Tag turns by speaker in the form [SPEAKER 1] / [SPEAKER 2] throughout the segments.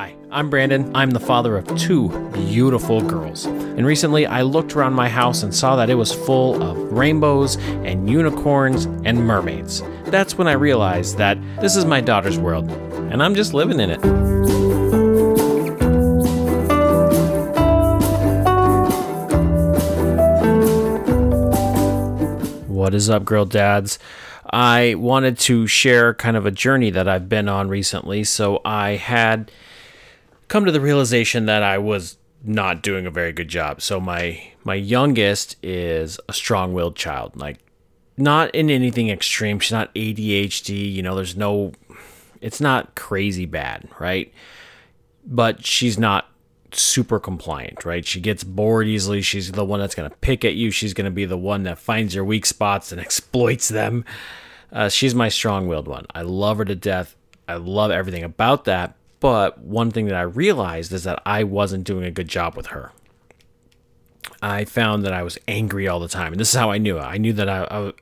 [SPEAKER 1] Hi, I'm Brandon. I'm the father of two beautiful girls. And recently I looked around my house and saw that it was full of rainbows and unicorns and mermaids. That's when I realized that this is my daughter's world, and I'm just living in it. What is up, girl dads? I wanted to share kind of a journey that I've been on recently. So I had come to the realization that I was not doing a very good job. So my my youngest is a strong-willed child. Like not in anything extreme. She's not ADHD, you know, there's no it's not crazy bad, right? But she's not super compliant, right? She gets bored easily. She's the one that's going to pick at you. She's going to be the one that finds your weak spots and exploits them. Uh, she's my strong willed one. I love her to death. I love everything about that. But one thing that I realized is that I wasn't doing a good job with her. I found that I was angry all the time. And this is how I knew it. I knew that I, I,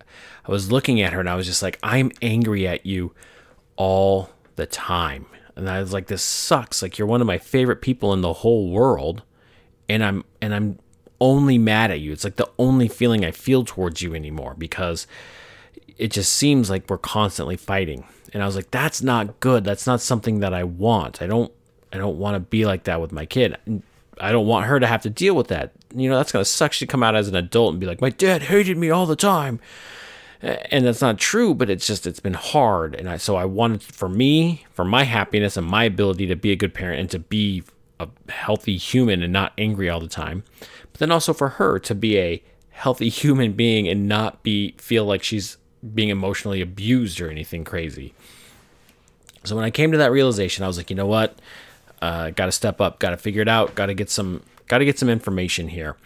[SPEAKER 1] I was looking at her and I was just like, I'm angry at you all the time. And I was like, this sucks. Like you're one of my favorite people in the whole world. And I'm and I'm only mad at you. It's like the only feeling I feel towards you anymore because it just seems like we're constantly fighting. And I was like, that's not good. That's not something that I want. I don't I don't want to be like that with my kid. I don't want her to have to deal with that. You know, that's gonna suck. She come out as an adult and be like, my dad hated me all the time and that's not true but it's just it's been hard and i so i wanted for me for my happiness and my ability to be a good parent and to be a healthy human and not angry all the time but then also for her to be a healthy human being and not be feel like she's being emotionally abused or anything crazy so when i came to that realization i was like you know what uh, got to step up got to figure it out got to get some got to get some information here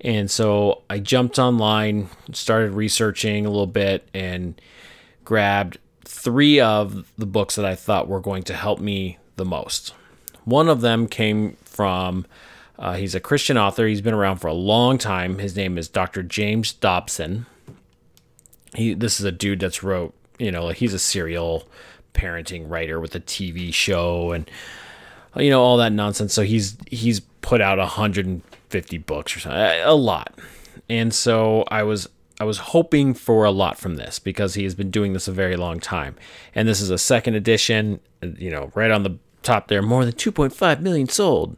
[SPEAKER 1] and so I jumped online, started researching a little bit, and grabbed three of the books that I thought were going to help me the most. One of them came from, uh, he's a Christian author. He's been around for a long time. His name is Dr. James Dobson. He, this is a dude that's wrote, you know, he's a serial parenting writer with a TV show and, you know, all that nonsense. So he's, he's put out 150 books or something, a lot. And so I was I was hoping for a lot from this because he has been doing this a very long time. And this is a second edition, you know, right on the top there, more than 2.5 million sold.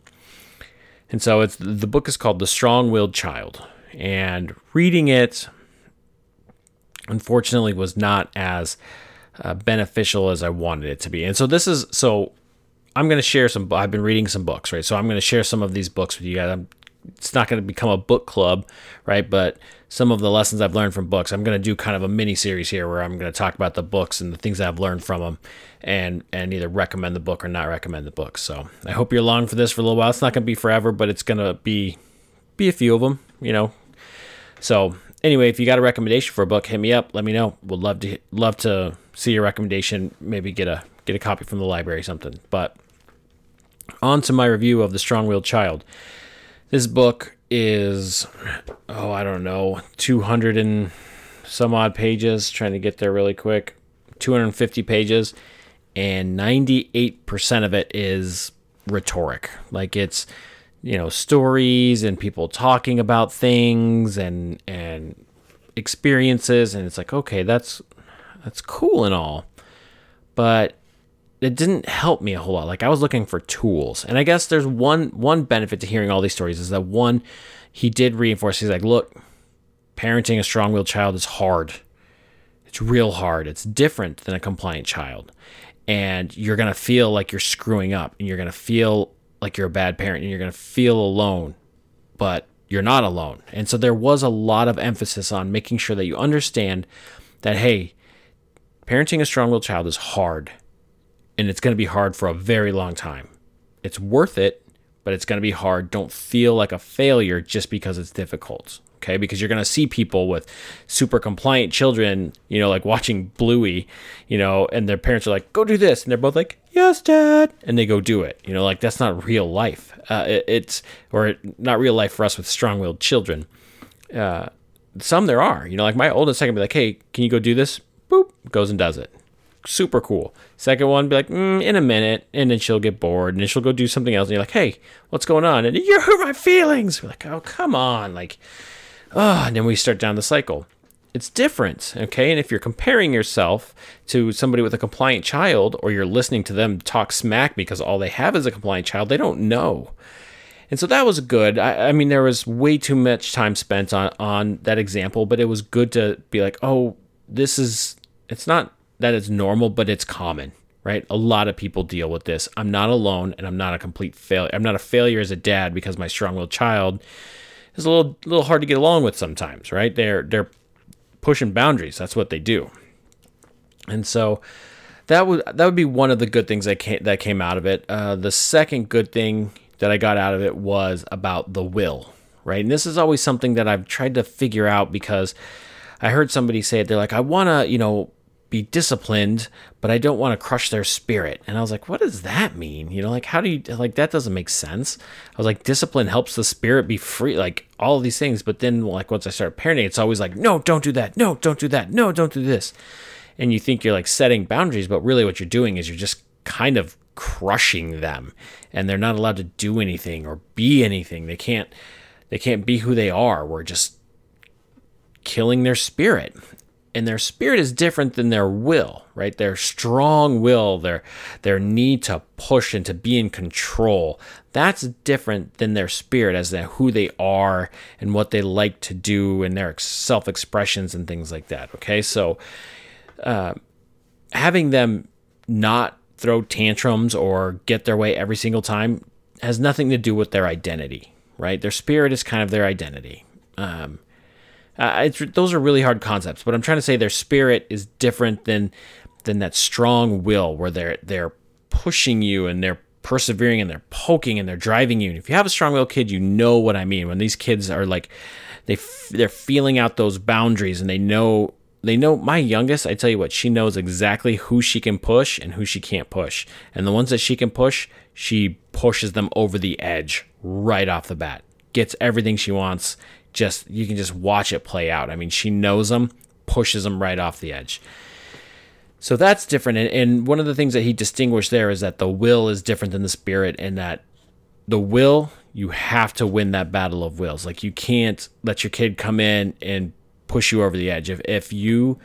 [SPEAKER 1] And so it's the book is called The Strong-Willed Child. And reading it unfortunately was not as uh, beneficial as I wanted it to be. And so this is so I'm going to share some I've been reading some books, right? So I'm going to share some of these books with you guys. I'm it's not going to become a book club, right? But some of the lessons I've learned from books, I'm going to do kind of a mini series here where I'm going to talk about the books and the things I've learned from them, and and either recommend the book or not recommend the book. So I hope you're along for this for a little while. It's not going to be forever, but it's going to be be a few of them, you know. So anyway, if you got a recommendation for a book, hit me up. Let me know. Would love to love to see your recommendation. Maybe get a get a copy from the library, or something. But on to my review of the Strong-Willed Child. This book is, oh, I don't know, 200 and some odd pages. Trying to get there really quick. 250 pages, and 98% of it is rhetoric. Like it's, you know, stories and people talking about things and and experiences, and it's like, okay, that's that's cool and all, but it didn't help me a whole lot. Like I was looking for tools. And I guess there's one one benefit to hearing all these stories is that one, he did reinforce he's like, look, parenting a strong-willed child is hard. It's real hard. It's different than a compliant child. And you're going to feel like you're screwing up and you're going to feel like you're a bad parent and you're going to feel alone. But you're not alone. And so there was a lot of emphasis on making sure that you understand that hey, parenting a strong-willed child is hard and it's going to be hard for a very long time. It's worth it, but it's going to be hard. Don't feel like a failure just because it's difficult. Okay, because you're going to see people with super compliant children, you know, like watching Bluey, you know, and their parents are like, go do this. And they're both like, yes, dad. And they go do it. You know, like that's not real life. Uh, it, it's, or not real life for us with strong willed children. Uh, some there are, you know, like my oldest, I can be like, hey, can you go do this? Boop, goes and does it super cool. Second one, be like, mm, in a minute, and then she'll get bored, and then she'll go do something else, and you're like, hey, what's going on? And you hurt my feelings. We're like, oh, come on, like, oh, and then we start down the cycle. It's different, okay? And if you're comparing yourself to somebody with a compliant child, or you're listening to them talk smack because all they have is a compliant child, they don't know. And so that was good. I, I, mean, there was way too much time spent on on that example, but it was good to be like, oh, this is. It's not that it's normal, but it's common, right? A lot of people deal with this. I'm not alone, and I'm not a complete failure. I'm not a failure as a dad because my strong-willed child is a little little hard to get along with sometimes, right? They're they're pushing boundaries. That's what they do. And so that would that would be one of the good things that came that came out of it. Uh, the second good thing that I got out of it was about the will, right? And this is always something that I've tried to figure out because I heard somebody say it. They're like, I want to, you know, be disciplined, but I don't want to crush their spirit. And I was like, what does that mean? You know, like, how do you, like, that doesn't make sense. I was like, discipline helps the spirit be free, like, all these things. But then, like, once I started parenting, it's always like, no, don't do that. No, don't do that. No, don't do this. And you think you're like setting boundaries, but really what you're doing is you're just kind of crushing them and they're not allowed to do anything or be anything. They can't, they can't be who they are. We're just killing their spirit and their spirit is different than their will, right? Their strong will, their their need to push and to be in control. That's different than their spirit as to who they are and what they like to do and their self expressions and things like that. Okay, so uh, having them not throw tantrums or get their way every single time has nothing to do with their identity, right? Their spirit is kind of their identity. Um, uh, those are really hard concepts, but I'm trying to say their spirit is different than than that strong will where they're they're pushing you and they're persevering and they're poking and they're driving you. And if you have a strong will kid, you know what I mean. When these kids are like they f- they're feeling out those boundaries and they know they know my youngest, I tell you what, she knows exactly who she can push and who she can't push. And the ones that she can push, she pushes them over the edge right off the bat. Gets everything she wants just you can just watch it play out. I mean, she knows them, pushes them right off the edge. So that's different. And, one of the things that he distinguished there is that the will is different than the spirit, and that the will, you have to win that battle of wills. Like you can't let your kid come in and push you over the edge. If if you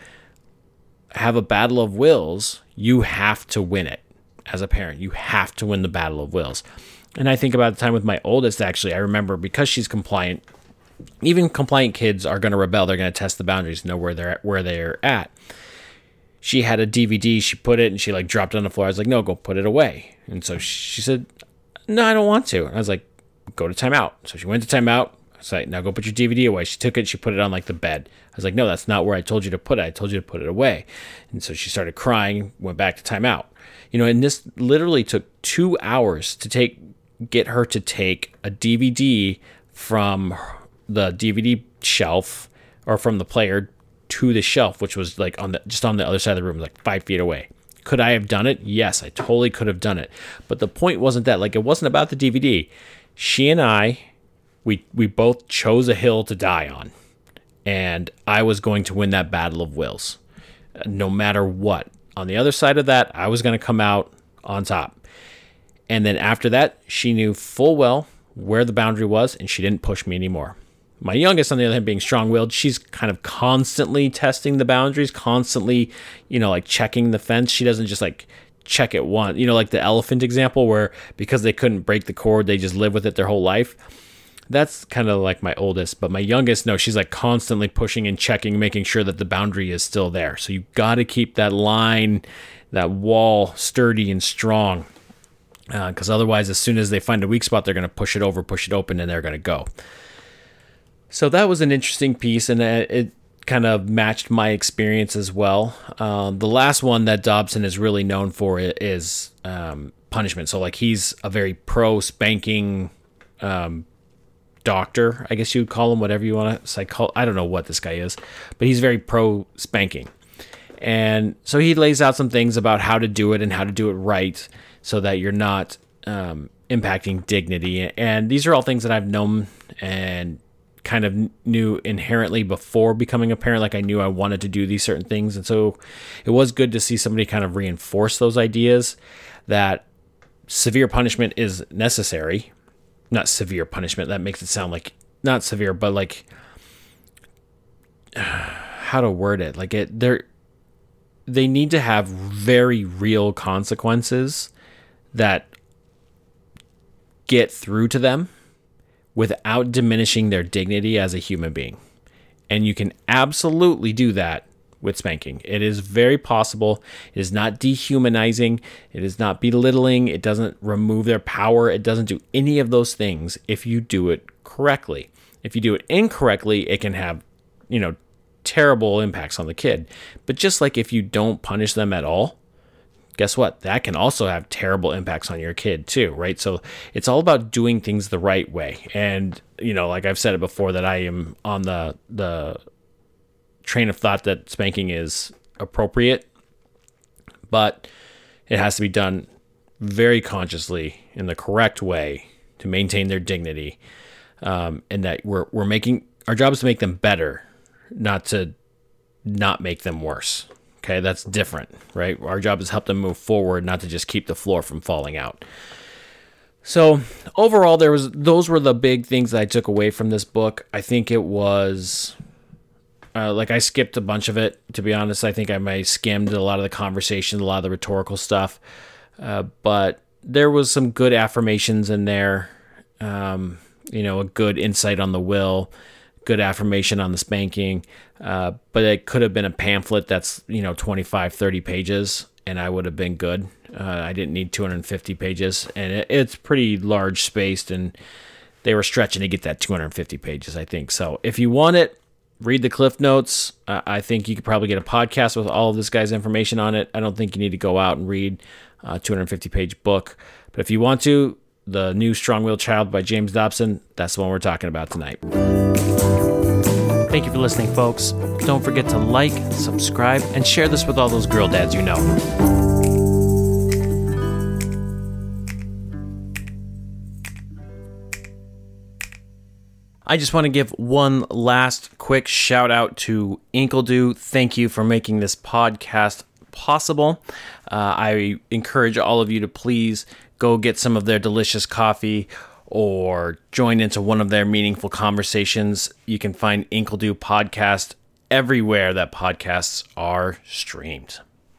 [SPEAKER 1] have a battle of wills, you have to win it as a parent. You have to win the battle of wills. And I think about the time with my oldest, actually, I remember because she's compliant, even compliant kids are going to rebel. They're going to test the boundaries, know where they're at, where they're at. She had a DVD. She put it and she like dropped it on the floor. I was like, no, go put it away. And so she said, no, I don't want to. And I was like, go to timeout. So she went to timeout. I was like, now go put your DVD away. She took it. She put it on like the bed. I was like, no, that's not where I told you to put it. I told you to put it away. And so she started crying. Went back to timeout. You know, and this literally took two hours to take get her to take a DVD from the DVD shelf or from the player to the shelf, which was like on the just on the other side of the room, like five feet away. Could I have done it? Yes, I totally could have done it. But the point wasn't that. Like it wasn't about the DVD. She and I, we we both chose a hill to die on, and I was going to win that battle of wills, no matter what. On the other side of that, I was going to come out on top. And then after that, she knew full well where the boundary was, and she didn't push me anymore. My youngest, on the other hand, being strong willed, she's kind of constantly testing the boundaries, constantly, you know, like checking the fence. She doesn't just like check it once, you know, like the elephant example where because they couldn't break the cord, they just live with it their whole life. That's kind of like my oldest, but my youngest, no, she's like constantly pushing and checking, making sure that the boundary is still there. So you got to keep that line, that wall sturdy and strong. Because uh, otherwise, as soon as they find a weak spot, they're going to push it over, push it open, and they're going to go. So that was an interesting piece, and it kind of matched my experience as well. Um, the last one that Dobson is really known for is um, punishment. So like he's a very pro spanking um, doctor, I guess you would call him, whatever you want to psycho. I don't know what this guy is, but he's very pro spanking. And so he lays out some things about how to do it and how to do it right so that you're not um, impacting dignity. And these are all things that I've known and kind of knew inherently before becoming a parent. Like I knew I wanted to do these certain things. And so it was good to see somebody kind of reinforce those ideas that severe punishment is necessary. Not severe punishment. That makes it sound like not severe, but like how to word it. Like it, they're, they need to have very real consequences that get through to them without diminishing their dignity as a human being. And you can absolutely do that with spanking. It is very possible. It is not dehumanizing. It is not belittling. It doesn't remove their power. It doesn't do any of those things if you do it correctly. If you do it incorrectly, it can have, you know, terrible impacts on the kid. But just like if you don't punish them at all, guess what? That can also have terrible impacts on your kid too, right? So it's all about doing things the right way. And you know, like I've said it before, that I am on the the train of thought that spanking is appropriate, but it has to be done very consciously in the correct way to maintain their dignity, um, and that we're we're making our job is to make them better, not to not make them worse. Okay, that's different, right? Our job is help them move forward, not to just keep the floor from falling out. So overall, there was those were the big things that I took away from this book. I think it was uh, like I skipped a bunch of it. To be honest, I think I may skimmed a lot of the conversation, a lot of the rhetorical stuff, uh, but there was some good affirmations in there. Um, you know, a good insight on the will, good affirmation on the spanking. Uh, but it could have been a pamphlet that's, you know, 25, 30 pages, and I would have been good. Uh, I didn't need 250 pages, and it, it's pretty large spaced, and they were stretching to get that 250 pages, I think. So if you want it, read the cliff notes. Uh, I think you could probably get a podcast with all of this guy's information on it. I don't think you need to go out and read a 250 page book. But if you want to, the new Strong Willed Child by James Dobson, that's the one we're talking about tonight. Thank you for listening, folks. Don't forget to like, subscribe, and share this with all those girl dads you know. I just want to give one last quick shout out to Inkledo. Thank you for making this podcast possible. Uh, I encourage all of you to please go get some of their delicious coffee or join into one of their meaningful conversations. You can find Inkledo podcast everywhere that podcasts are streamed.